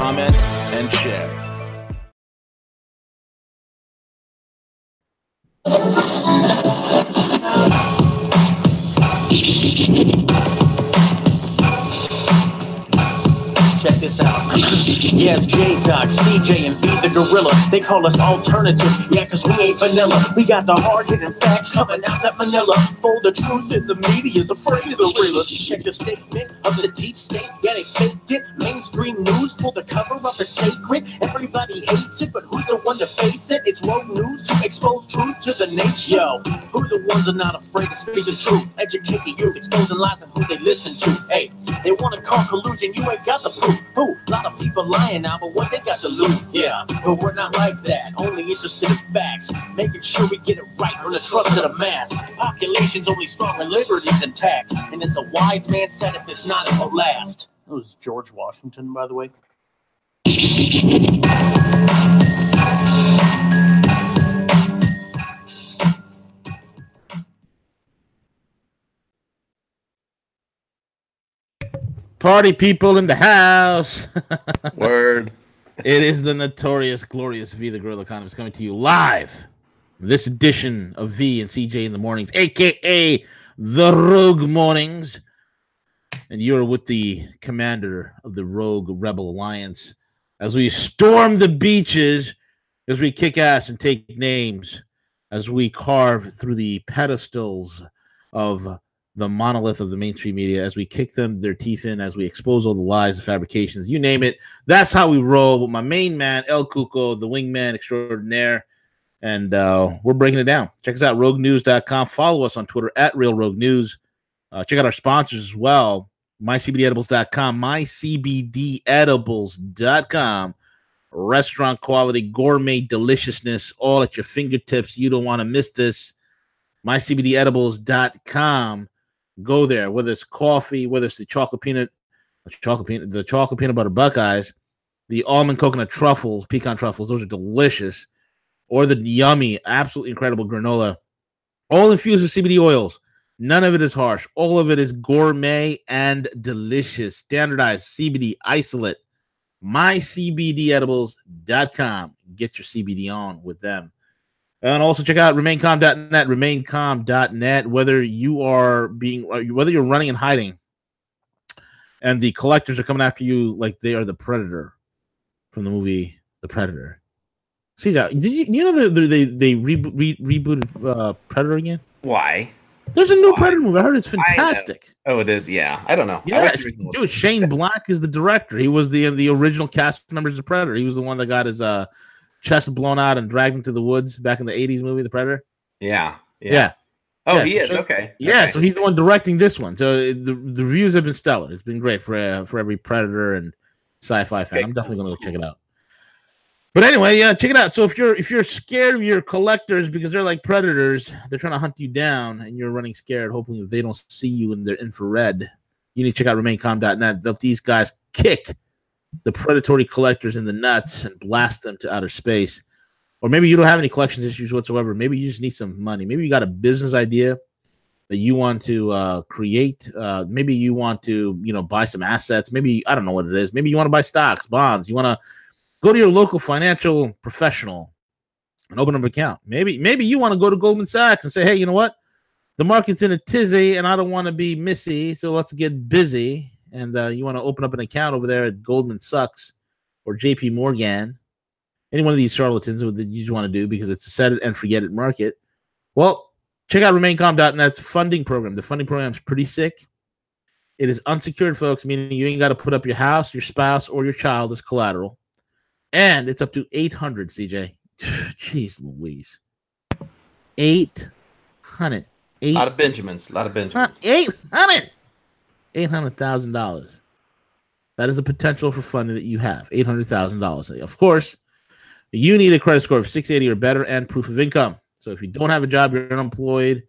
comment, and share. Yes, J Doc, CJ, and V the Gorilla. They call us alternative, yeah, cause we ain't vanilla. We got the hard hitting facts coming out that Manila. For the truth in the media's afraid of the realest. Check the statement of the deep state, yeah, they faked it. Mainstream news pulled the cover up as sacred. Everybody hates it, but who's the one to face it? It's Rogue News to expose truth to the nation. Who the ones are not afraid to speak the truth? Educate the youth, exposing lies and who they listen to. Hey, they want to call collusion, you ain't got the proof. Who? A lot of people lying now, but what they got to lose? Yeah, but we're not like that. Only interested in facts, making sure we get it right on the trust of the mass. Population's only strong when liberty's intact, and as a wise man said, if it's not, it will last. That was George Washington, by the way. Party people in the house. Word. It is the notorious, glorious V the Gorilla Economist coming to you live. This edition of V and CJ in the mornings, aka the Rogue Mornings. And you're with the commander of the Rogue Rebel Alliance as we storm the beaches, as we kick ass and take names, as we carve through the pedestals of the monolith of the mainstream media as we kick them their teeth in, as we expose all the lies and fabrications, you name it. That's how we roll with my main man, El Cuco, the wingman extraordinaire. And uh, we're breaking it down. Check us out, roguenews.com. Follow us on Twitter at Real Rogue News. Uh, check out our sponsors as well, mycbdedibles.com, mycbdedibles.com. Restaurant quality, gourmet deliciousness, all at your fingertips. You don't want to miss this. mycbdedibles.com go there, whether it's coffee, whether it's the chocolate peanut, chocolate peanut, the chocolate peanut butter Buckeyes, the almond coconut truffles, pecan truffles, those are delicious, or the yummy, absolutely incredible granola, all infused with CBD oils. None of it is harsh. All of it is gourmet and delicious. Standardized CBD isolate. MyCBDEdibles.com. Get your CBD on with them. And also check out remaincalm.net, remaincalm.net, whether you are being, whether you're running and hiding and the collectors are coming after you like they are the predator from the movie The Predator. See that? Did you, you know that they, they rebo- re- rebooted uh, Predator again? Why? There's a new Why? Predator movie. I heard it's fantastic. Oh, it is. Yeah, I don't know. I Yeah, dude. Shane Black is the director. He was the the original cast members of Predator. He was the one that got his uh chest blown out and dragged him to the woods back in the '80s movie, The Predator. Yeah, yeah. Yeah, Oh, Yeah, he so- is. Okay. yeah. Okay. So he's the one directing this one. So uh, the the reviews have been stellar. It's been great for uh, for every Predator and sci-fi fan. Okay, I'm definitely gonna go check it out. But anyway, yeah, check it out. So if you're if you're scared of your collectors because they're like predators, they're trying to hunt you down, and you're running scared, hoping they don't see you in their infrared. You need to check out remaincalm.net. That these guys kick the predatory collectors in the nuts and blast them to outer space. Or maybe you don't have any collections issues whatsoever. Maybe you just need some money. Maybe you got a business idea that you want to uh, create. Uh, maybe you want to, you know, buy some assets. Maybe I don't know what it is. Maybe you want to buy stocks, bonds. You want to go to your local financial professional and open up an account. Maybe maybe you want to go to Goldman Sachs and say, hey, you know what? The market's in a tizzy, and I don't want to be missy, so let's get busy. And uh, you want to open up an account over there at Goldman Sachs or J.P. Morgan, any one of these charlatans that you just want to do because it's a set it and forget it market. Well, check out remaincalm.net's funding program. The funding program is pretty sick. It is unsecured, folks, meaning you ain't got to put up your house, your spouse, or your child as collateral. And it's up to 800, CJ. Jeez Louise. 800. a lot of Benjamins. A lot of Benjamins. Eight hundred. Eight hundred thousand dollars. That is the potential for funding that you have. Eight hundred thousand dollars. Of course, you need a credit score of 680 or better and proof of income. So if you don't have a job, you're unemployed,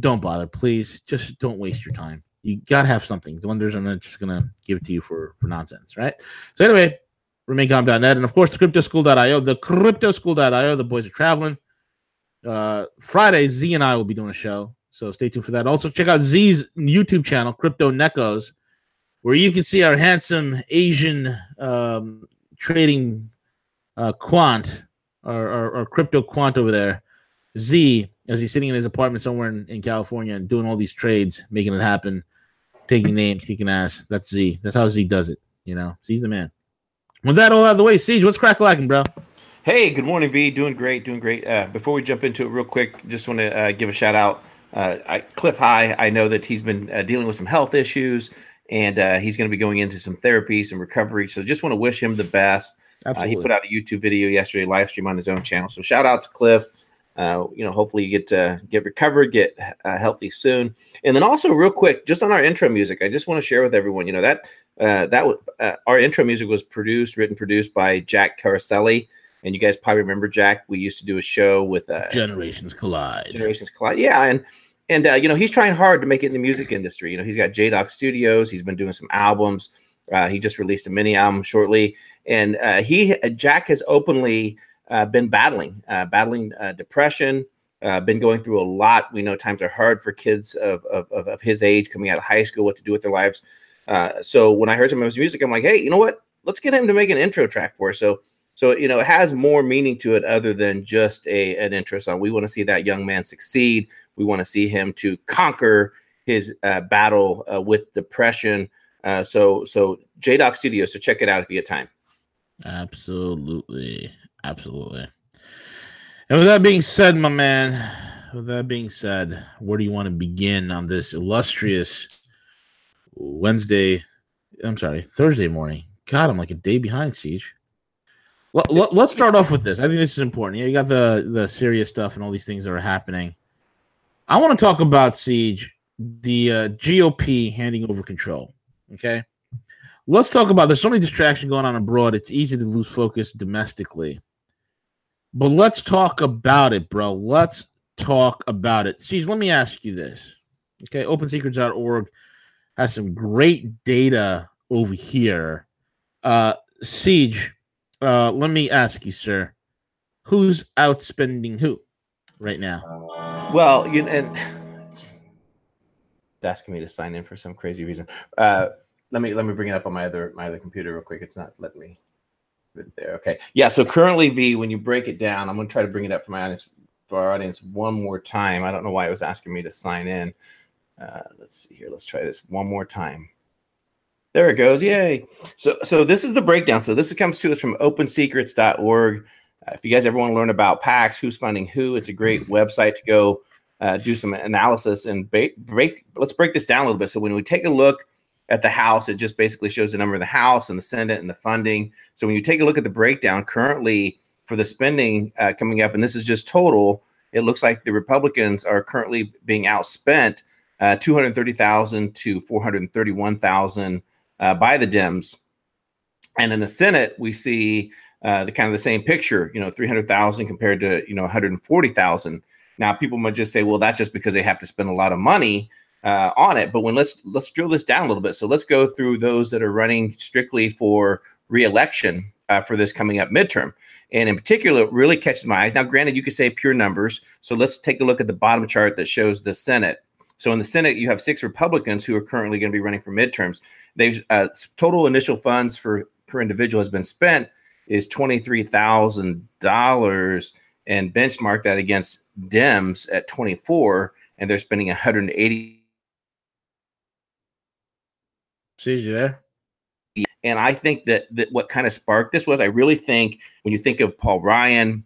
don't bother. Please, just don't waste your time. You gotta have something. The lenders are not just gonna give it to you for for nonsense, right? So anyway, remaincalm.net and of course the cryptoschool.io. The cryptoschool.io. The boys are traveling. Uh, Friday, Z and I will be doing a show, so stay tuned for that. Also, check out Z's YouTube channel, Crypto Nekos, where you can see our handsome Asian um, trading uh, quant or, or, or crypto quant over there, Z, as he's sitting in his apartment somewhere in, in California and doing all these trades, making it happen, taking names, kicking ass. That's Z. That's how Z does it. You know, Z's the man. With that all out of the way, CJ, what's crack lacking, bro? Hey, good morning, V. Doing great, doing great. Uh, before we jump into it, real quick, just want to uh, give a shout out. Uh, I, Cliff High, I know that he's been uh, dealing with some health issues, and uh, he's going to be going into some therapy, some recovery. So just want to wish him the best. Uh, he put out a YouTube video yesterday, live stream on his own channel. So shout out to Cliff. Uh, you know, hopefully you get to get recovered, get uh, healthy soon. And then also, real quick, just on our intro music, I just want to share with everyone. You know that uh, that w- uh, our intro music was produced, written, produced by Jack Caraselli. And you guys probably remember Jack. We used to do a show with uh, Generations Collide. Generations Collide. Yeah, and and uh, you know he's trying hard to make it in the music industry. You know he's got J Doc Studios. He's been doing some albums. Uh, he just released a mini album shortly, and uh, he Jack has openly uh, been battling, uh, battling uh, depression. Uh, been going through a lot. We know times are hard for kids of, of, of, of his age coming out of high school, what to do with their lives. Uh, so when I heard some of his music, I'm like, hey, you know what? Let's get him to make an intro track for us. So so you know, it has more meaning to it other than just a an interest on. We want to see that young man succeed. We want to see him to conquer his uh, battle uh, with depression. Uh, so so J Doc Studio. So check it out if you get time. Absolutely, absolutely. And with that being said, my man, with that being said, where do you want to begin on this illustrious Wednesday? I'm sorry, Thursday morning. God, I'm like a day behind, CJ. Let, let's start off with this. I think this is important. Yeah, you got the the serious stuff and all these things that are happening. I want to talk about CJ, the uh, GOP handing over control. Okay, let's talk about. There's so many distraction going on abroad. It's easy to lose focus domestically. But let's talk about it, bro. Let's talk about it. CJ, let me ask you this. Okay, OpenSecrets.org has some great data over here. Uh, CJ uh, let me ask you, sir, who's outspending who right now? Well, you and asking me to sign in for some crazy reason. Uh, let me let me bring it up on my other my other computer real quick. It's not letting me there. Okay, yeah. So currently, V, when you break it down, I'm going to try to bring it up for my audience for our audience one more time. I don't know why it was asking me to sign in. Uh, let's see here. Let's try this one more time. There it goes. Yay. So so this is the breakdown. So this comes to us from opensecrets.org. Uh, if you guys ever want to learn about PACs, who's funding who, it's a great website to go uh, do some analysis and break, break. Let's break this down a little bit. So when we take a look at the House, it just basically shows the number of the House and the Senate and the funding. So when you take a look at the breakdown currently for the spending uh, coming up, and this is just total, it looks like the Republicans are currently being outspent uh, 230,000 to 431,000 uh, by the Dems. And in the Senate, we see uh, the kind of the same picture, you know, 300,000 compared to, you know, 140,000. Now, people might just say, well, that's just because they have to spend a lot of money uh, on it. But when let's let's drill this down a little bit. So let's go through those that are running strictly for reelection uh, for this coming up midterm. And in particular, it really catches my eyes. Now, granted, you could say pure numbers. So let's take a look at the bottom chart that shows the Senate. So in the Senate, you have six Republicans who are currently going to be running for midterms. They've uh, total initial funds for per individual has been spent is twenty three thousand dollars, and benchmark that against Dems at twenty four, and they're spending one hundred eighty. See you there. And I think that that what kind of sparked this was I really think when you think of Paul Ryan,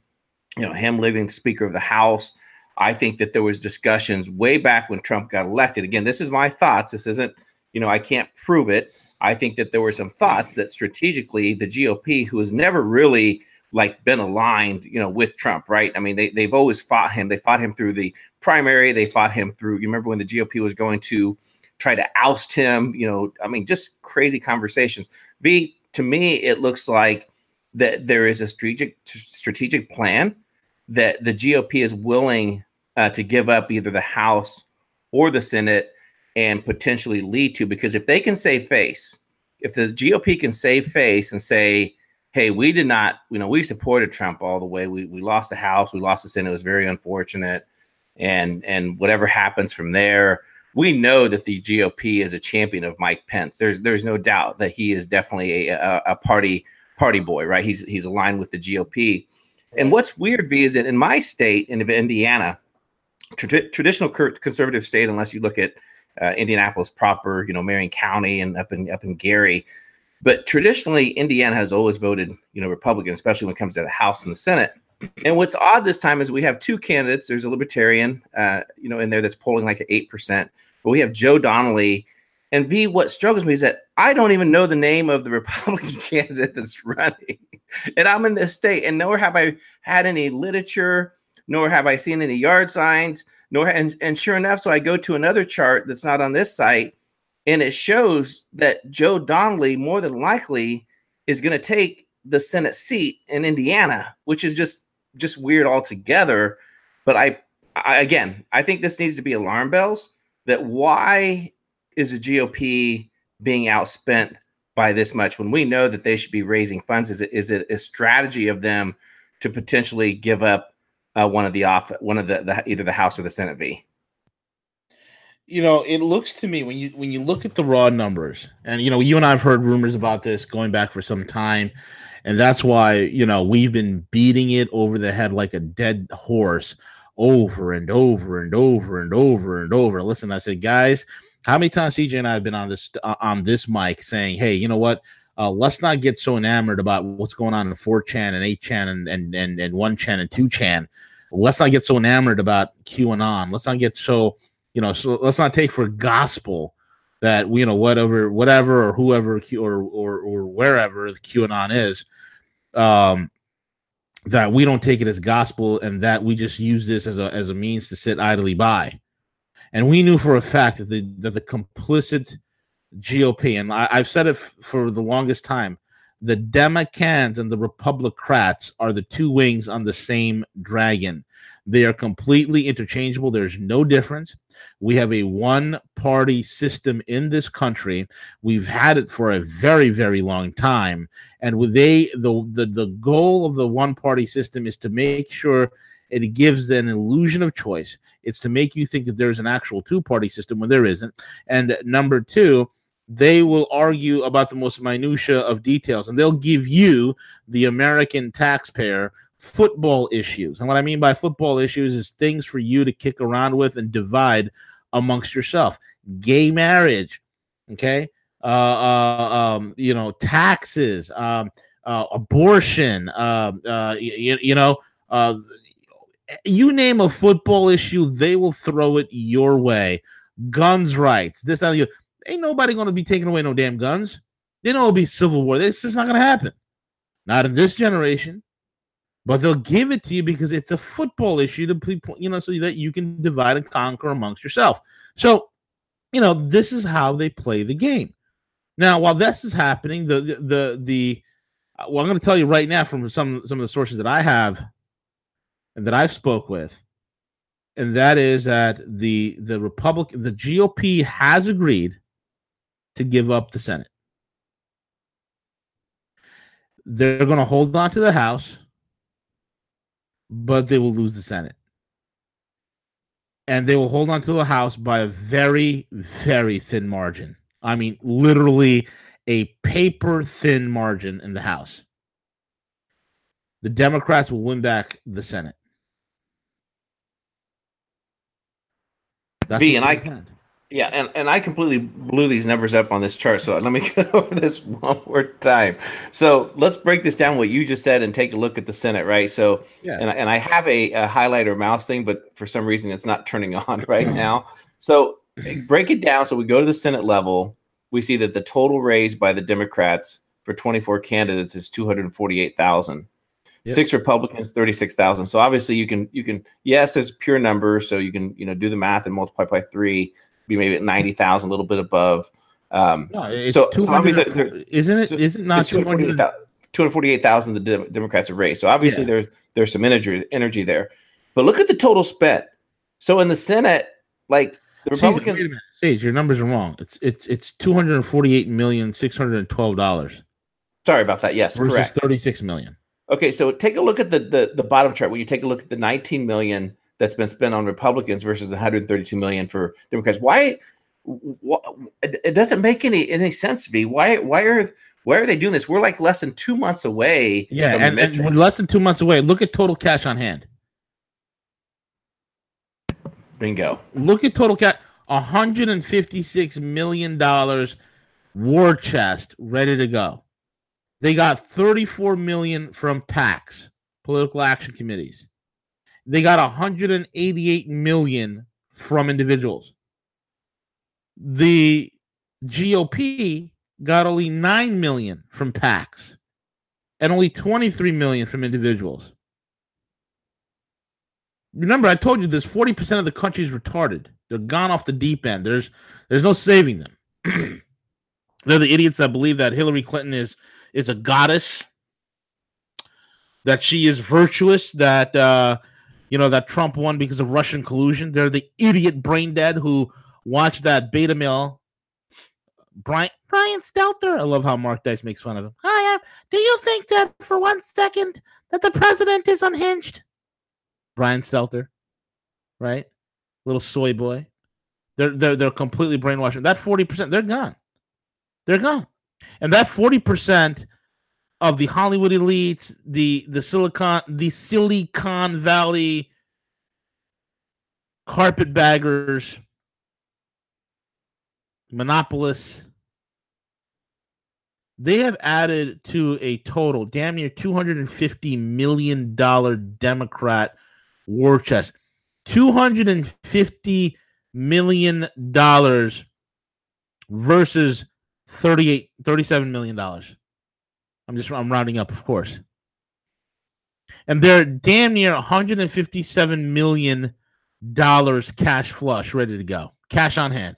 you know him living Speaker of the House. I think that there was discussions way back when Trump got elected. Again, this is my thoughts. This isn't you know, I can't prove it. I think that there were some thoughts that strategically the GOP, who has never really like been aligned, you know, with Trump, right? I mean, they they've always fought him. They fought him through the primary. They fought him through. You remember when the GOP was going to try to oust him. You know, I mean, just crazy conversations. V, to me, it looks like that there is a strategic strategic plan that the GOP is willing uh, to give up either the House or the Senate and potentially lead to because if they can save face, if the GOP can save face and say, hey, we did not, you know, we supported Trump all the way. We we lost the House, we lost the Senate. It was very unfortunate. And and whatever happens from there, we know that the GOP is a champion of Mike Pence. There's there's no doubt that he is definitely a, a, party party boy, right? He's he's aligned with the GOP. And what's weird, V, is that in my state, in Indiana, tra- traditional conservative state, unless you look at uh, Indianapolis proper, you know, Marion County and up in up in Gary. But traditionally, Indiana has always voted, you know, Republican, especially when it comes to the House and the Senate. And what's odd this time is we have two candidates. There's a Libertarian, uh, you know, in there that's polling like at eight percent, but we have Joe Donnelly. And V, what struggles me is that I don't even know the name of the Republican candidate that's running, and I'm in this state, and nowhere have I had any literature, nor have I seen any yard signs nor and, and sure enough, so I go to another chart that's not on this site, and it shows that Joe Donnelly more than likely is going to take the Senate seat in Indiana, which is just just weird altogether. But I, I again, I think this needs to be alarm bells. That why is the GOP being outspent by this much when we know that they should be raising funds? Is it is it a strategy of them to potentially give up uh, one of the off one of the, the either the House or the Senate V. You know, it looks to me when you when you look at the raw numbers, and you know, you and I've heard rumors about this going back for some time, and that's why you know we've been beating it over the head like a dead horse over and over and over and over and over. Listen, I said, guys, how many times CJ and I have been on this uh, on this mic saying, hey, you know what? Uh, let's not get so enamored about what's going on in 4chan and 8chan and, and, and, and 1chan and 2chan. Let's not get so enamored about QAnon. Let's not get so, you know, so let's not take for gospel that, you know, whatever, whatever, or whoever, Q, or, or, or wherever the QAnon is, um, that we don't take it as gospel and that we just use this as a, as a means to sit idly by. And we knew for a fact that the, that the complicit GOP, and I, have said it f- for the longest time. The Democrats and the Republicrats are the two wings on the same dragon. They are completely interchangeable. There's no difference. We have a one party system in this country. We've had it for a very, very long time. And with they the, the the goal of the one party system is to make sure it gives an illusion of choice. It's to make you think that there's an actual two party system when there isn't. And number two, they will argue about the most minutia of details and they'll give you the american taxpayer football issues. And what i mean by football issues is things for you to kick around with and divide amongst yourself. Gay marriage okay? Uh, uh um you know taxes um uh, abortion um uh, you, you know uh you name a football issue they will throw it your way. Guns rights this that, ain't nobody to be taking away no damn guns. They know it'll be civil war. This is not to happen. Not in this generation. But they'll give it to you because it's a football issue to you know so that you can divide and conquer amongst yourself. So, you know, this is how they play the game. Now, while this is happening, the the the, the uh, well, I'm going to tell you right now from some some of the sources that I have and that I've spoke with, and that is that the the Republic the GOP has agreed to give up the Senate. They're going to hold on to the House, but they will lose the Senate. And they will hold on to the House by a very, very thin margin. I mean, literally a paper thin margin in the House. The Democrats will win back the Senate. That's V, and I, yeah, and, and I completely blew these numbers up on this chart. So let me go over this one more time. So let's break this down what you just said and take a look at the Senate, right? So, yeah. and, and I have a, a highlighter mouse thing, but for some reason it's not turning on right now. So break it down. So we go to the Senate level. We see that the total raised by the Democrats for 24 candidates is 248,000. Yep. Six Republicans, 36,000. So obviously you can, you can, yes, it's pure numbers. So you can, you know, do the math and multiply by three be maybe at ninety thousand, a little bit above. Um, No, it's So- so 200 obviously isn't it? so Is it not it's 200? 248,000 the Dem- Democrats have raised. So obviously Yeah. there's there's some energy energy there. But look at the total spent. So in the Senate, like the Sage, Republicans, wait a minute. CJ, your numbers are wrong. It's it's it's two hundred forty-eight million six hundred twelve dollars sorry about that. Yes, versus correct. thirty-six million. Okay, so take a look at the, the the bottom chart When you take a look at the 19 million that's been spent on Republicans versus 132 million for Democrats. Why? wh- it doesn't make any any sense. V. Why? Why are why are they doing this? We're like less than two months away. Yeah, and, and we're less than two months away. Look at total cash on hand. bingo. Look at total cash. hundred and fifty-six million dollars war chest ready to go. They got thirty-four million from PACs, political action committees. They got 188 million from individuals. The GOP got only 9 million from PACs and only 23 million from individuals. Remember, I told you this 40% of the country is retarded. They're gone off the deep end. There's there's no saving them. They're the idiots that believe that Hillary Clinton is is a goddess, that she is virtuous, that uh you know that Trump won because of Russian collusion. They're the idiot brain dead who watched that beta male Brian Brian Stelter. I love how Mark Dice makes fun of him. Hi, um, do you think that for one second that the president is unhinged? Brian Stelter, right? Little soy boy. They're they're they're completely brainwashed. That forty percent, they're gone. They're gone, and that forty percent of the Hollywood elites, the the Silicon the Silicon Valley carpetbaggers, monopolists, they have added to a total damn near $250 million Democrat war chest. $250 million versus 38 $37 million. I'm just I'm rounding up, of course. And they're damn near 157 million dollars cash flush ready to go. Cash on hand.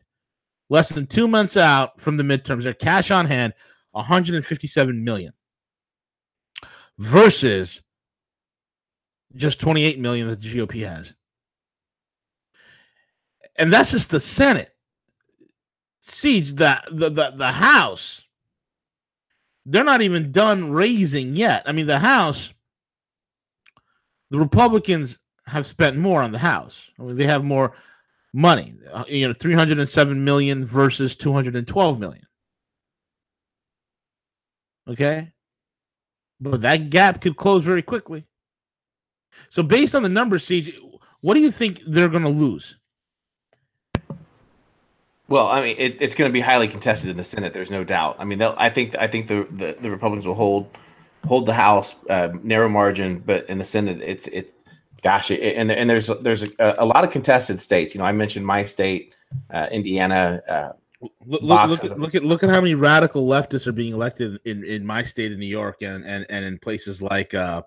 Less than 2 months out from the midterms, they're cash on hand 157 million versus just 28 million that the GOP has. And that's just the Senate. CJ the the the, the House they're not even done raising yet. I mean, the House, the Republicans have spent more on the House. I mean, they have more money. Uh, you know, 307 million versus 212 million. Okay? But that gap could close very quickly. So based on the numbers, what do you think they're going to lose? Well, I mean, it, it's going to be highly contested in the Senate. There's no doubt. I mean, I think I think the, the, the Republicans will hold hold the House uh, narrow margin, but in the Senate, it's it. Gosh, it, and and there's there's a, a lot of contested states. You know, I mentioned my state, uh, Indiana. Uh, Look, look, look, look at look at how many radical leftists are being elected in, in my state of New York and, and, and in places like uh,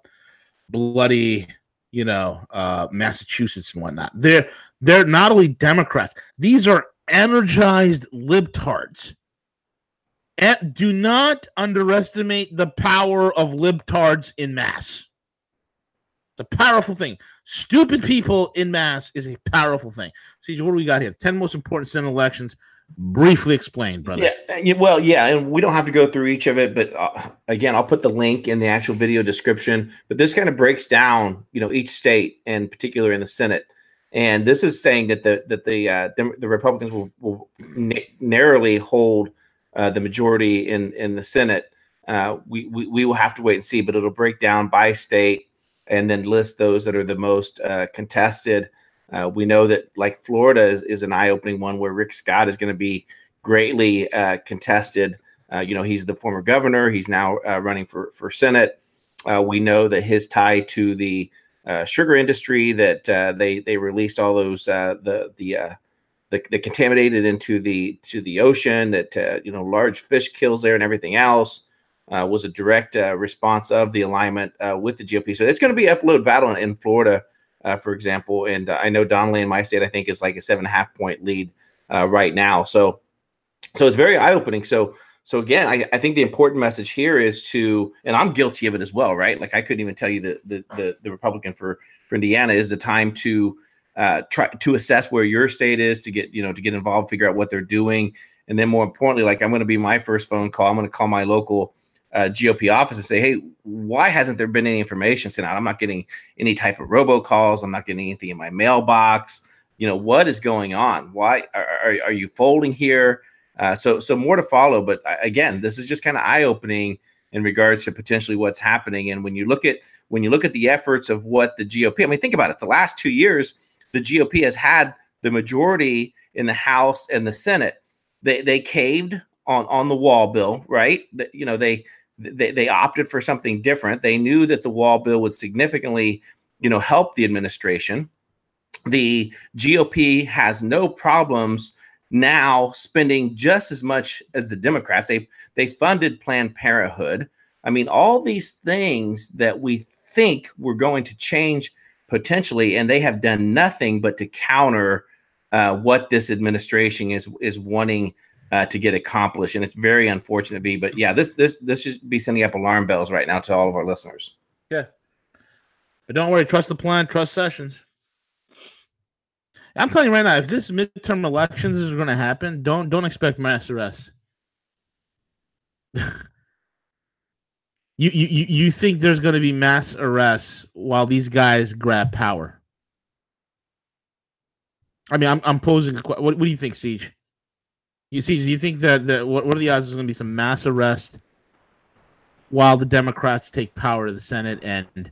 bloody, you know, uh, Massachusetts and whatnot. They're they're not only Democrats; these are energized libtards. And do not underestimate the power of libtards in mass. It's a powerful thing. Stupid people in mass is a powerful thing. CJ, what do we got here? Ten most important Senate elections. Briefly explained, brother. Uh, yeah, well, yeah, and we don't have to go through each of it, but uh, again, I'll put the link in the actual video description. But this kind of breaks down, you know, each state, and particular in the Senate. And this is saying that the that the uh, the Republicans will, will na- narrowly hold uh, the majority in in the Senate. Uh, we, we we will have to wait and see, but it'll break down by state and then list those that are the most uh, contested. Uh, we know that like Florida is, is an eye-opening one where Rick Scott is going to be greatly uh, contested. You know, he's the former governor. He's now running for for Senate. We know that his tie to the uh, sugar industry that uh, they they released all those uh, the the uh, the, the contaminated into the to the ocean that uh, you know large fish kills there and everything else uh, was a direct response of the alignment with the GOP. So it's going to be upload battle in Florida, for example. And I know Donnelly in my state, I think, is like a seven and a half point lead right now. So, so it's very eye opening. So, so again, I, I think the important message here is to, and I'm guilty of it as well, right? Like I couldn't even tell you the the the, the Republican for for Indiana is the time to uh, try to assess where your state is to get you know to get involved, figure out what they're doing, and then more importantly, like I'm going to be my first phone call. I'm going to call my local uh, GOP office and say, hey, why hasn't there been any information sent out? I'm not getting any type of robocalls. I'm not getting anything in my mailbox. You know what is going on? Why are, are, are you folding here? Uh, so so more to follow. But uh, again, this is just kind of eye opening in regards to potentially what's happening. And when you look at when you look at the efforts of what the GOP, I mean, think about it. The last two years the GOP has had the majority in the House and the Senate. They they caved on on the wall bill, right? That you know they they they opted for something different. They knew that the wall bill would significantly, you know, help the administration. The GOP has no problems now spending just as much as the Democrats. They they funded Planned Parenthood. I mean, all these things that we think were going to change potentially, and they have done nothing but to counter uh, what this administration is is wanting uh, to get accomplished. And it's very unfortunate, be. But yeah, this this this should be sending up alarm bells right now to all of our listeners. Yeah, but don't worry, trust the plan, trust Sessions. I'm telling you right now, if this midterm elections is going to happen, don't don't expect mass arrests. You you you think there's going to be mass arrests while these guys grab power? I mean, I'm I'm posing. A, what what do you think, CJ? You see, do you think that that what, what are the odds there's going to be some mass arrest while the Democrats take power of the Senate and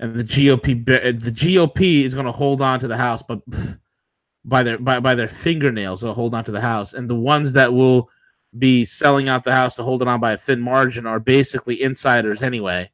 and the GOP the GOP is going to hold on to the House, but by their by, by their fingernails they'll hold on to the House, and the ones that will be selling out the house to hold it on by a thin margin are basically insiders anyway.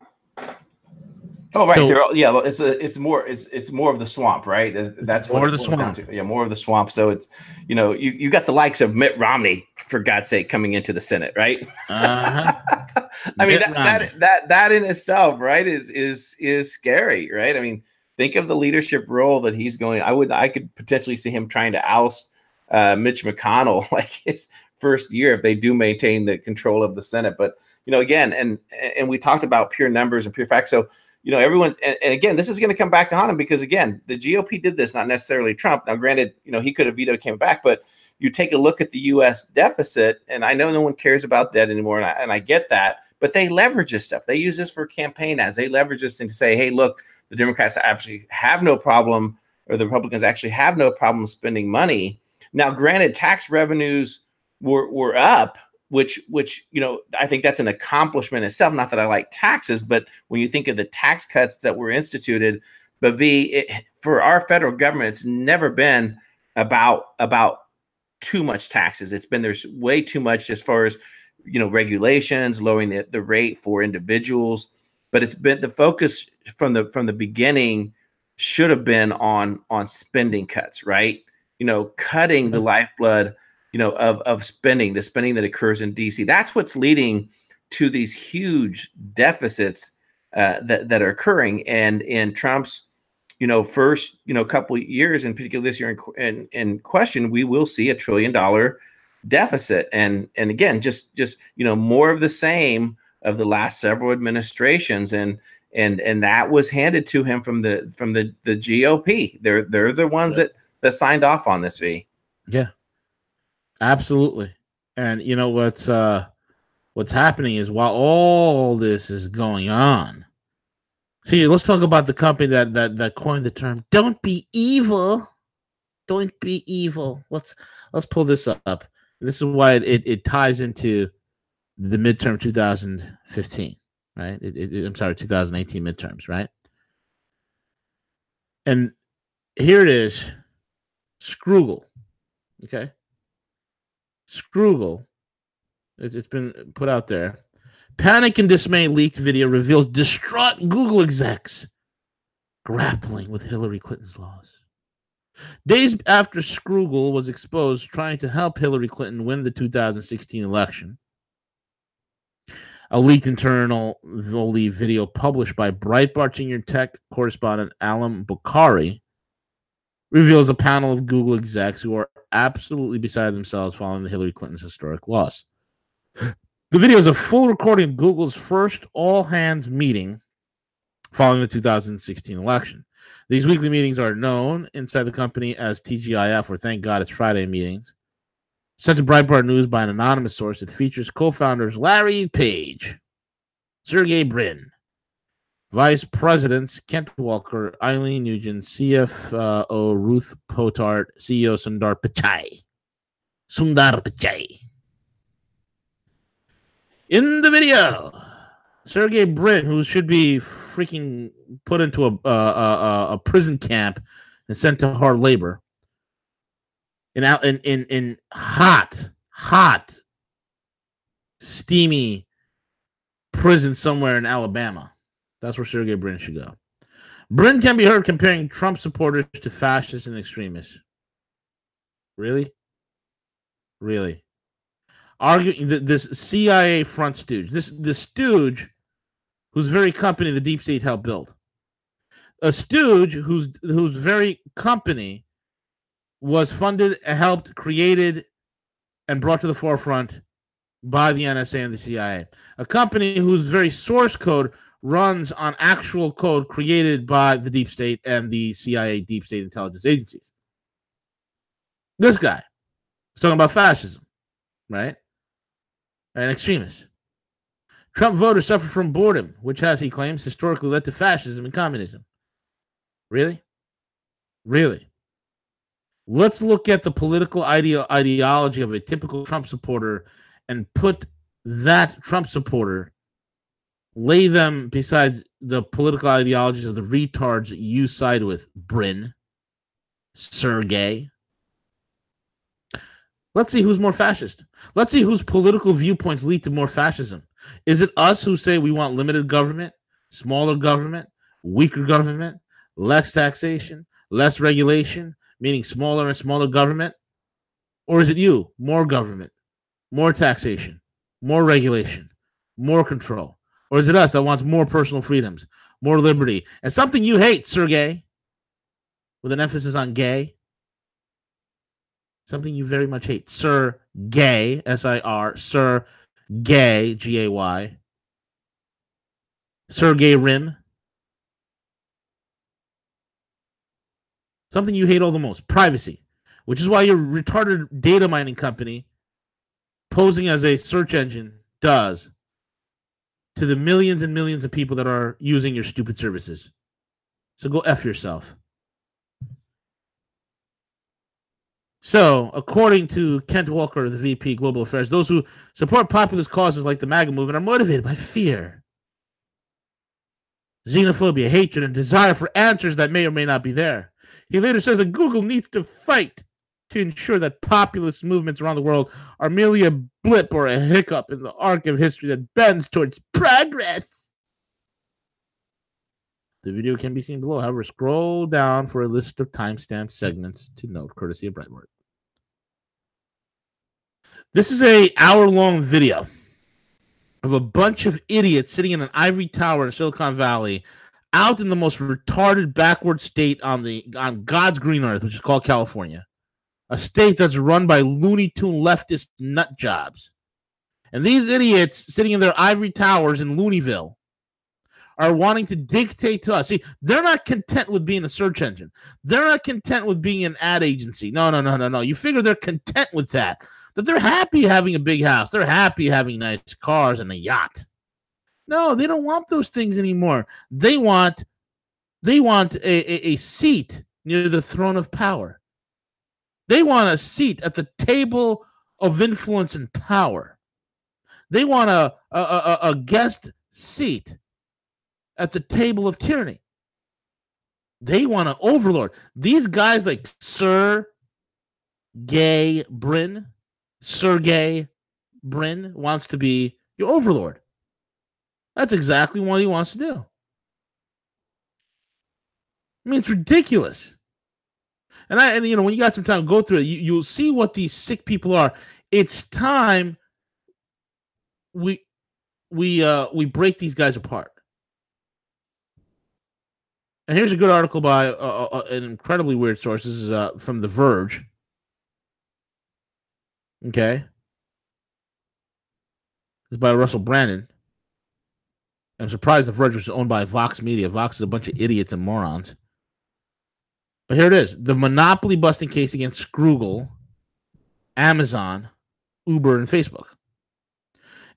Oh right, so, all, yeah. It's a, it's more, it's it's more of the swamp, right? That's more of the swamp. Yeah, more of the swamp. So it's, you know, you, you got the likes of Mitt Romney, for God's sake, coming into the Senate, right? Uh-huh. I mean, that, that that that in itself, right, is is is scary, right? I mean, think of the leadership role that he's going. I would, I could potentially see him trying to oust uh, Mitch McConnell, like his first year if they do maintain the control of the Senate. But you know, again, and and we talked about pure numbers and pure facts. So you know, everyone, and, and again, this is going to come back to haunt him because again, the GOP did this, not necessarily Trump. Now, granted, you know, he could have vetoed, came back, but you take a look at the U.S. deficit, and I know no one cares about debt anymore, and I, and I get that, but they leverage this stuff. They use this for campaign ads. They leverage this and say, hey, look, the Democrats actually have no problem, or the Republicans actually have no problem spending money. Now, granted, tax revenues were were up, which which you know I think that's an accomplishment itself. Not that I like taxes, but when you think of the tax cuts that were instituted, but V it, for our federal government, it's never been about about too much taxes. It's been there's way too much as far as you know regulations, lowering the, the rate for individuals. But it's been the focus from the from the beginning should have been on on spending cuts, right? You know, cutting the mm-hmm. lifeblood you know, of of spending, the spending that occurs in DC. That's what's leading to these huge deficits uh, that that are occurring. And in Trump's, you know, first you know couple years, in particular this year in, in, in question, we will see a trillion dollar deficit. And and again, just just you know more of the same of the last several administrations. And and and that was handed to him from the from the the GOP. They're they're the ones that that signed off on this. V. Yeah. Absolutely. And you know what's uh what's happening is while all this is going on. See, let's talk about the company that that that coined the term "Don't be evil." Don't be evil. Let's let's pull this up. This is why it, it, it ties into the midterm 2015, right? It, it, I'm sorry, 2018 midterms, right? And here it is, Scroogle. Okay, Scroogle, it's, it's been put out there. Panic and dismay leaked video reveals distraught Google execs grappling with Hillary Clinton's loss. Days after Scroogle was exposed trying to help Hillary Clinton win the 2016 election, a leaked internal video published by Breitbart senior tech correspondent Allum Bokhari reveals a panel of Google execs who are absolutely beside themselves following the Hillary Clinton's historic loss. The video is a full recording of Google's first all hands meeting following the 2016 election. These weekly meetings are known inside the company as TGIF, or Thank God It's Friday meetings. Sent to Breitbart News by an anonymous source, it features co founders Larry Page, Sergey Brin, Vice Presidents Kent Walker, Eileen Nugent, CFO Ruth Porat, CEO Sundar Pichai. Sundar Pichai. In the video, Sergey Brin, who should be freaking put into a, a, a prison camp and sent to hard labor, in out in, in in hot, hot, steamy prison somewhere in Alabama. That's where Sergey Brin should go. Brin can be heard comparing Trump supporters to fascists and extremists. Really? Really? Arguing that this CIA front stooge, this this stooge, whose very company the deep state helped build, a stooge whose whose very company was funded, helped, created, and brought to the forefront by the NSA and the CIA. A company whose very source code runs on actual code created by the deep state and the CIA deep state intelligence agencies. This guy is talking about fascism, right? And extremists. Trump voters suffer from boredom, which has, he claims, historically led to fascism and communism. Really? Really? Let's look at the political ideo- ideology of a typical Trump supporter and put that Trump supporter lay them beside the political ideologies of the retards that you side with, Brin, Sergey. Let's see who's more fascist. Let's see whose political viewpoints lead to more fascism. Is it us who say we want limited government, smaller government, weaker government, less taxation, less regulation, meaning smaller and smaller government? Or is it you, more government, more taxation, more regulation, more control? Or is it us that wants more personal freedoms, more liberty, and something you hate, Sergey, with an emphasis on gay? Something you very much hate, Sir Gay, S I R, Sir Gay, G A Y, Sergey Rim. Something you hate all the most, privacy, which is why your retarded data mining company posing as a search engine does to the millions and millions of people that are using your stupid services. So go F yourself. So, according to Kent Walker, the VP Global Affairs, those who support populist causes like the MAGA movement are motivated by fear, xenophobia, hatred, and desire for answers that may or may not be there. He later says that Google needs to fight to ensure that populist movements around the world are merely a blip or a hiccup in the arc of history that bends towards progress. The video can be seen below. However, scroll down for a list of timestamp segments to note, courtesy of Breitbart. This is a hour-long video of a bunch of idiots sitting in an ivory tower in Silicon Valley, out in the most retarded, backward state on the on God's green earth, which is called California a state that's run by Looney Tune leftist nut jobs. And these idiots sitting in their ivory towers in Looneyville are wanting to dictate to us. See, they're not content with being a search engine. They're not content with being an ad agency. No, no, no, no, no. You figure they're content with that. That they're happy having a big house. They're happy having nice cars and a yacht. No, they don't want those things anymore. They want they want a, a, a seat near the throne of power. They want a seat at the table of influence and power. They want a, a, a, a guest seat at the table of tyranny. They want an overlord. These guys like Sir Gay Brin, Sergey Brin wants to be your overlord. That's exactly what he wants to do. I mean, it's ridiculous. And I and you know when you got some time, go through it. You, you'll see what these sick people are. It's time we we uh we break these guys apart. And here's a good article by uh, uh, uh an incredibly weird source. This is uh, from The Verge. Okay. It's by Russell Brandom. I'm surprised the Verge was owned by Vox Media. Vox is a bunch of idiots and morons. But here it is the monopoly busting case against Google, Amazon, Uber, and Facebook.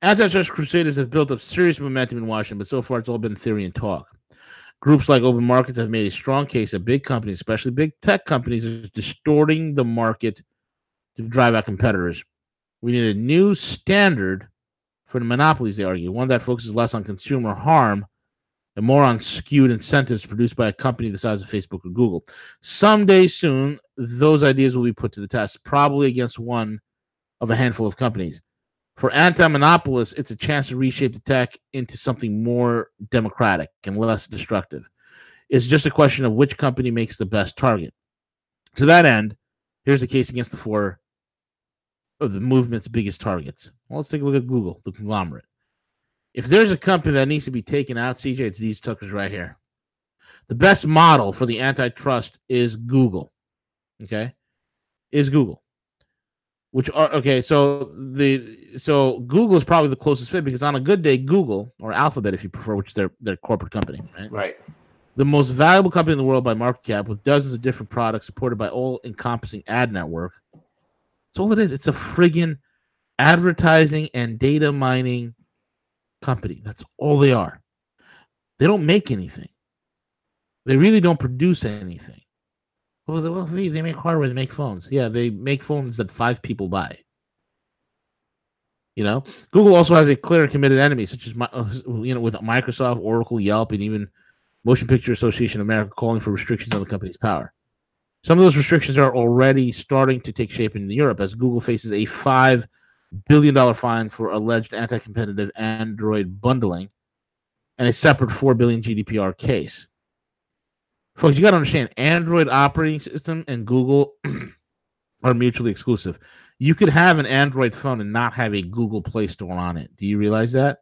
Antitrust crusaders have built up serious momentum in Washington, but so far it's all been theory and talk. Groups like Open Markets have made a strong case that big companies, especially big tech companies, are distorting the market to drive out competitors. We need a new standard for the monopolies, they argue, one that focuses less on consumer harm and more on skewed incentives produced by a company the size of Facebook or Google. Someday soon, those ideas will be put to the test, probably against one of a handful of companies. For anti monopolists, it's a chance to reshape the tech into something more democratic and less destructive. It's just a question of which company makes the best target. To that end, here's the case against the four of the movement's biggest targets. Well, let's take a look at Google, the conglomerate. If there's a company that needs to be taken out, CJ, it's these tuckers right here. The best model for the antitrust is Google. Okay, is Google which are okay. So the so Google is probably the closest fit because on a good day, Google or Alphabet, if you prefer, which is their their corporate company, right? Right. The most valuable company in the world by market cap, with dozens of different products supported by all encompassing ad network. That's all it is. It's a friggin' advertising and data mining company. That's all they are. They don't make anything. They really don't produce anything. Was it? Well, they make hardware, they make phones. Yeah, they make phones that five people buy. You know, Google also has a clear and committed enemy, such as uh, you know, with Microsoft, Oracle, Yelp, and even Motion Picture Association of America calling for restrictions on the company's power. Some of those restrictions are already starting to take shape in Europe as Google faces a five billion dollar fine for alleged anti-competitive Android bundling and a separate four billion GDPR case. Folks, you got to understand Android operating system and Google are mutually exclusive. You could have an Android phone and not have a Google Play Store on it. Do you realize that?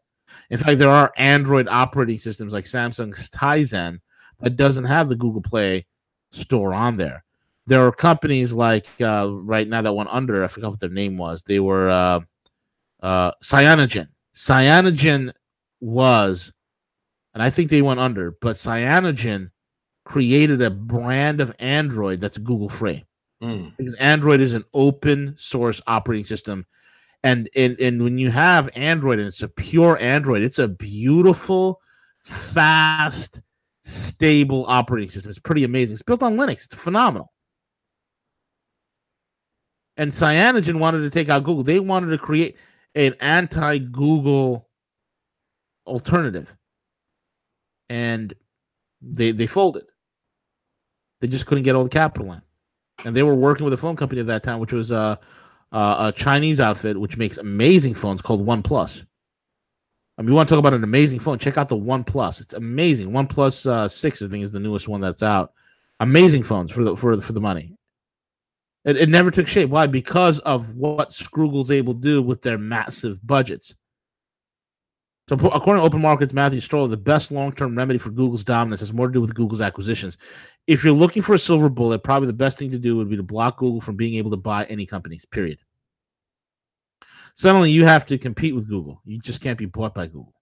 In fact, there are Android operating systems like Samsung's Tizen that doesn't have the Google Play Store on there. There are companies like uh, right now that went under. I forgot what their name was. They were uh, uh, Cyanogen. Cyanogen was, and I think they went under, but Cyanogen created a brand of Android that's Google free. Mm. Because Android is an open source operating system. And, and and when you have Android and it's a pure Android, it's a beautiful, fast, stable operating system. It's pretty amazing. It's built on Linux. It's phenomenal. And Cyanogen wanted to take out Google. They wanted to create an anti-Google alternative. And they they folded. They just couldn't get all the capital in, and they were working with a phone company at that time, which was uh, uh, a Chinese outfit which makes amazing phones called OnePlus. I mean, you want to talk about an amazing phone? Check out the OnePlus. It's amazing. OnePlus uh, Six, I think, is the newest one that's out. Amazing phones for the for for the money. It, it never took shape. Why? Because of what Scroogle's able to do with their massive budgets. So, according to Open Markets, Matthew Stoller, the best long term remedy for Google's dominance has more to do with Google's acquisitions. If you're looking for a silver bullet, probably the best thing to do would be to block Google from being able to buy any companies, period. Suddenly, you have to compete with Google. You just can't be bought by Google.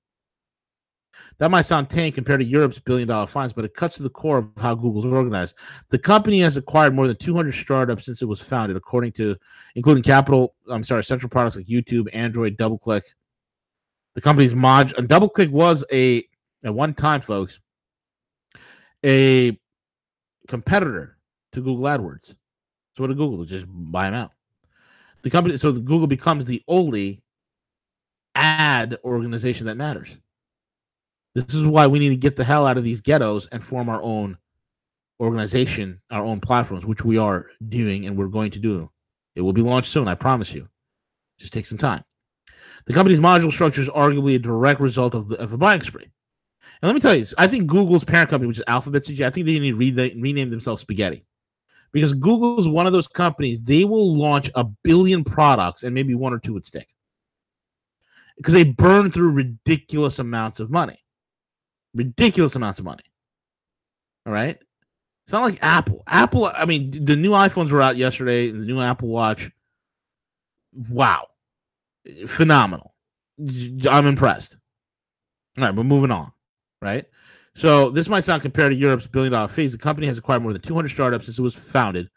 That might sound tame compared to Europe's billion dollar fines, but it cuts to the core of how Google's organized. The company has acquired more than 200 startups since it was founded, according to including capital, I'm sorry, central products like YouTube, Android, DoubleClick, the company's mod DoubleClick was a at one time, folks, a competitor to Google AdWords. So what did Google? Just buy them out. The company, so Google becomes the only ad organization that matters. This is why we need to get the hell out of these ghettos and form our own organization, our own platforms, which we are doing and we're going to do. It will be launched soon, I promise you. Just take some time. The company's module structure is arguably a direct result of, the, of a buying spree. And let me tell you, I think Google's parent company, which is Alphabet CJ, I think they need to re- rename themselves Spaghetti. Because Google is one of those companies, they will launch a billion products and maybe one or two would stick. Because they burn through ridiculous amounts of money. Ridiculous amounts of money. All right. It's not like Apple. Apple, I mean, the new iPhones were out yesterday, the new Apple Watch wow, phenomenal. I'm impressed. All right, we're moving on. Right. So this might sound compared to Europe's billion dollar phase. The company has acquired more than 200 startups since it was founded,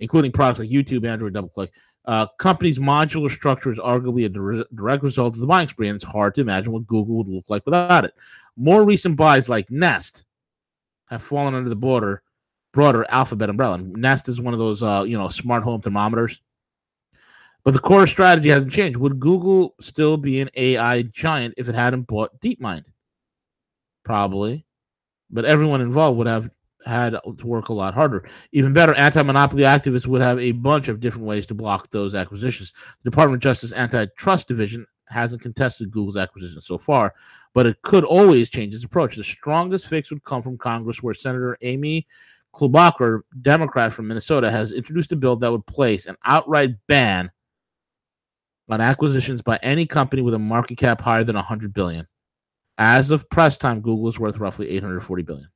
including products like YouTube, Android, DoubleClick. Uh, company's modular structure is arguably a direct result of the buying spree, and it's hard to imagine what Google would look like without it. More recent buys like Nest have fallen under the border broader Alphabet umbrella. And Nest is one of those uh, you know smart home thermometers. But the core strategy hasn't changed. Would Google still be an AI giant if it hadn't bought DeepMind? Probably. But everyone involved would have had to work a lot harder. Even better, anti monopoly activists would have a bunch of different ways to block those acquisitions. The Department of Justice Antitrust Division hasn't contested Google's acquisition so far, but it could always change its approach. The strongest fix would come from Congress, where Senator Amy Klobuchar, Democrat from Minnesota, has introduced a bill that would place an outright ban on acquisitions by any company with a market cap higher than 100 billion. As of press time, Google is worth roughly 840 billion.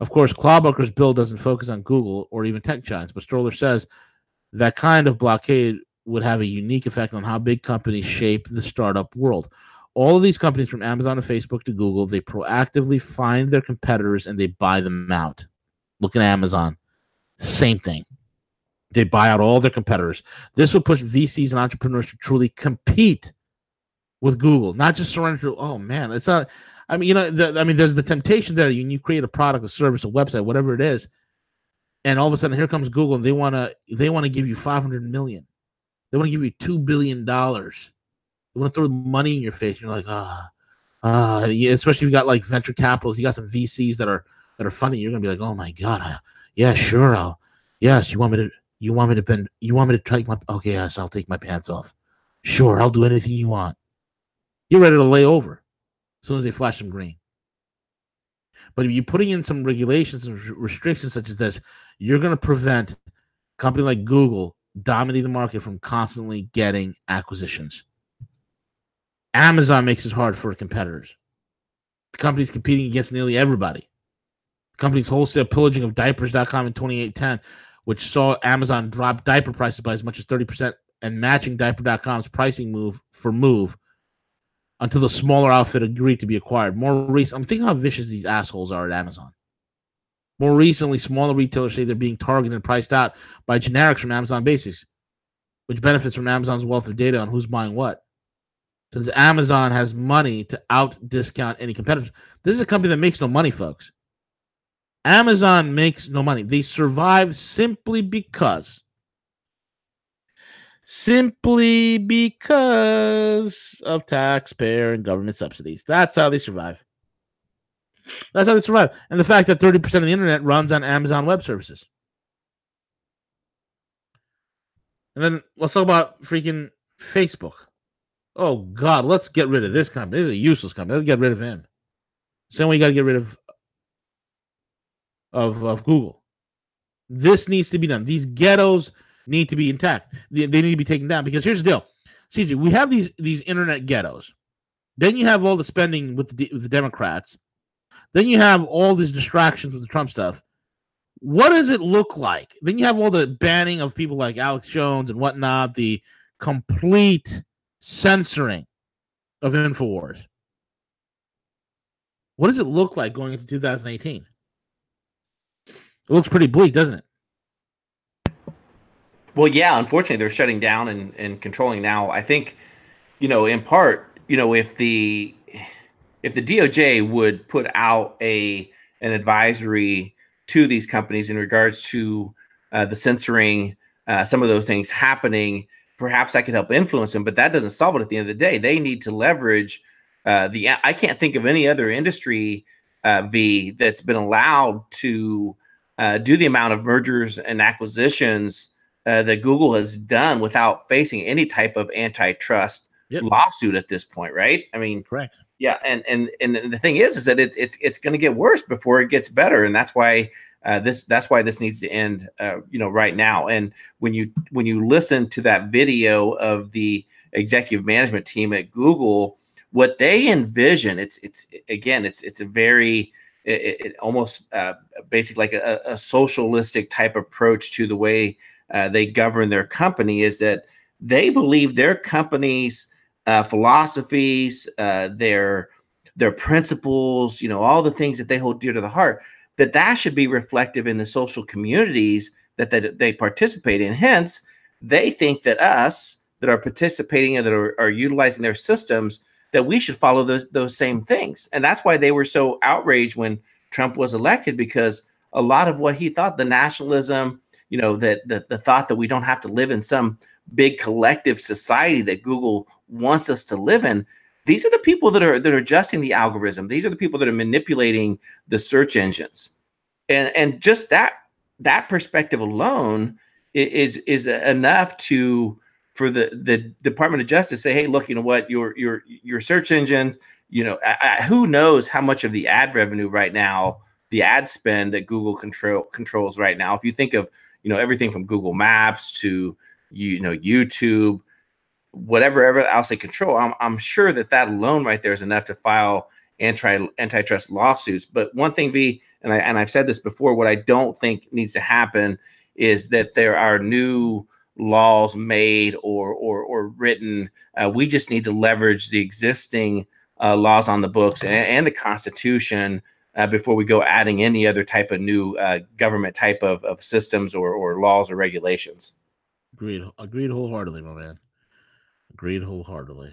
Of course, Klobuchar's bill doesn't focus on Google or even tech giants, but Stoller says that kind of blockade would have a unique effect on how big companies shape the startup world. All of these companies, from Amazon to Facebook to Google, they proactively find their competitors and they buy them out. Look at Amazon. Same thing. They buy out all their competitors. This would push VCs and entrepreneurs to truly compete with Google, not just surrender to, oh man, it's not. I mean, you know, the, I mean, there's the temptation there. You, you create a product, a service, a website, whatever it is, and all of a sudden here comes Google and they want to they want to give you 500 million. They want to give you two billion dollars. They want to throw money in your face. You're like, ah, ah. Yeah, especially if you got like venture capitals, you got some VCs that are that are funny. You're gonna be like, oh my god, I, yeah, sure, I'll. Yes, you want me to? You want me to bend? You want me to take my? Okay, yes, I'll take my pants off. Sure, I'll do anything you want. You're ready to lay over as soon as they flash some green. But if you're putting in some regulations and restrictions such as this, you're going to prevent a company like Google dominating the market from constantly getting acquisitions. Amazon makes it hard for competitors. The company's competing against nearly everybody. The company's wholesale pillaging of diapers.com in 2810, which saw Amazon drop diaper prices by as much as 30% and matching diaper.com's pricing move for move until the smaller outfit agreed to be acquired. More recent, I'm thinking how vicious these assholes are at Amazon. More recently, smaller retailers say they're being targeted and priced out by generics from Amazon Basics, which benefits from Amazon's wealth of data on who's buying what. Since Amazon has money to out discount any competitors, this is a company that makes no money, folks. Amazon makes no money. They survive simply because simply because of taxpayer and government subsidies. That's how they survive. That's how they survive. And the fact that 30% of the internet runs on Amazon Web Services. And then let's talk about freaking Facebook. Oh, God, let's get rid of this company. This is a useless company. Let's get rid of him. Same way you got to get rid of, of, of Google. This needs to be done. These ghettos need to be intact. They, they need to be taken down because here's the deal, CJ. We have these these internet ghettos. Then you have all the spending with the, with the Democrats. Then you have all these distractions with the Trump stuff. What does it look like? Then you have all the banning of people like Alex Jones and whatnot, the complete censoring of InfoWars. What does it look like going into 2018? It looks pretty bleak, doesn't it? Well, yeah, unfortunately, they're shutting down and, and controlling now. I think, you know, in part, you know, if the if the DOJ would put out a an advisory to these companies in regards to uh, the censoring, uh, some of those things happening, perhaps I could help influence them. But that doesn't solve it. At the end of the day, they need to leverage uh, the. I can't think of any other industry, uh, V, that's been allowed to uh, do the amount of mergers and acquisitions uh, that Google has done without facing any type of antitrust yep. lawsuit at this point, right? I mean, correct. Yeah, and and and the thing is, is that it's it's it's going to get worse before it gets better, and that's why uh, this that's why this needs to end, uh, you know, right now. And when you when you listen to that video of the executive management team at Google, what they envision, it's it's again, it's it's a very it, it almost uh, basically like a, a socialistic type approach to the way uh, they govern their company is that they believe their companies' uh, philosophies, uh, their their principles, you know, all the things that they hold dear to the heart, that that should be reflective in the social communities that they, they participate in. Hence, they think that us that are participating and that are, are utilizing their systems that we should follow those those same things. And that's why they were so outraged when Trump was elected because a lot of what he thought the nationalism, you know, that the, the thought that we don't have to live in some big collective society that Google wants us to live in. These are the people that are that are adjusting the algorithm. These are the people that are manipulating the search engines. And and just that that perspective alone is is enough to for the the Department of Justice say, hey, look, you know what, your your your search engines, you know, I, I, who knows how much of the ad revenue right now, the ad spend that Google control controls right now. If you think of you know everything from Google Maps to you know YouTube, whatever ever else they control, I'm I'm sure that that alone right there is enough to file anti antitrust lawsuits. But one thing, V, and I and I've said this before, what I don't think needs to happen is that there are new laws made or or, or written. Uh, we just need to leverage the existing uh, laws on the books and, and the Constitution uh, before we go adding any other type of new uh, government type of, of systems or, or laws or regulations. Agreed. Agreed wholeheartedly, my man. Agreed wholeheartedly.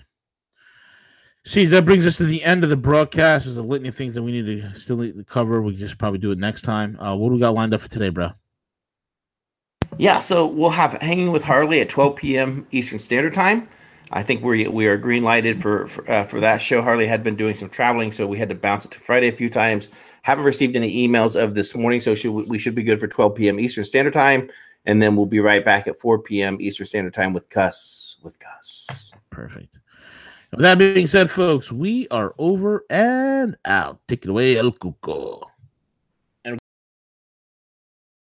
See, that brings us to the end of the broadcast. There's a litany of things that we need to still need to cover. We just probably do it next time. Uh, what do we got lined up for today, bro? Yeah, so we'll have hanging with Harley at 12 p.m. Eastern Standard Time. I think we we are green lighted for for, uh, for that show. Harley had been doing some traveling, so we had to bounce it to Friday a few times. Haven't received any emails of this morning, so should, we should be good for 12 p.m. Eastern Standard Time, and then we'll be right back at 4 p.m. Eastern Standard Time with Cuss with Gus. Perfect. With that being said, folks, we are over and out. Take it away, El Cuco.